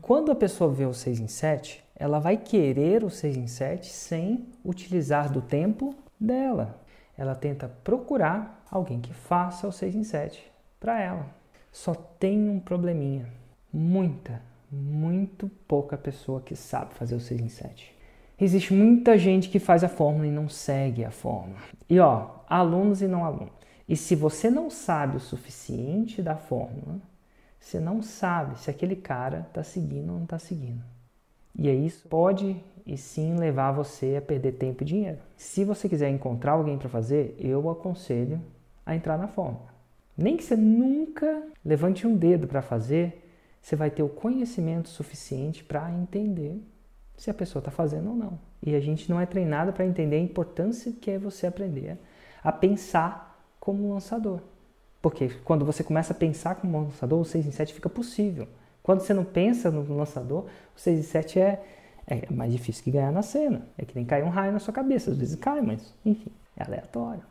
Quando a pessoa vê o 6 em 7, ela vai querer o 6 em 7 sem utilizar do tempo dela. Ela tenta procurar alguém que faça o 6 em 7 para ela. Só tem um probleminha. Muita, muito pouca pessoa que sabe fazer o 6 em 7. Existe muita gente que faz a fórmula e não segue a fórmula. E ó, alunos e não alunos. E se você não sabe o suficiente da fórmula, você não sabe se aquele cara está seguindo ou não está seguindo. E isso pode e sim levar você a perder tempo e dinheiro. Se você quiser encontrar alguém para fazer, eu aconselho a entrar na fórmula. Nem que você nunca levante um dedo para fazer, você vai ter o conhecimento suficiente para entender se a pessoa está fazendo ou não. E a gente não é treinado para entender a importância que é você aprender a pensar como um lançador. Porque quando você começa a pensar como lançador, o 6 em 7 fica possível. Quando você não pensa no lançador, o 6 em 7 é, é mais difícil que ganhar na cena. É que nem cair um raio na sua cabeça. Às vezes cai, mas enfim, é aleatório.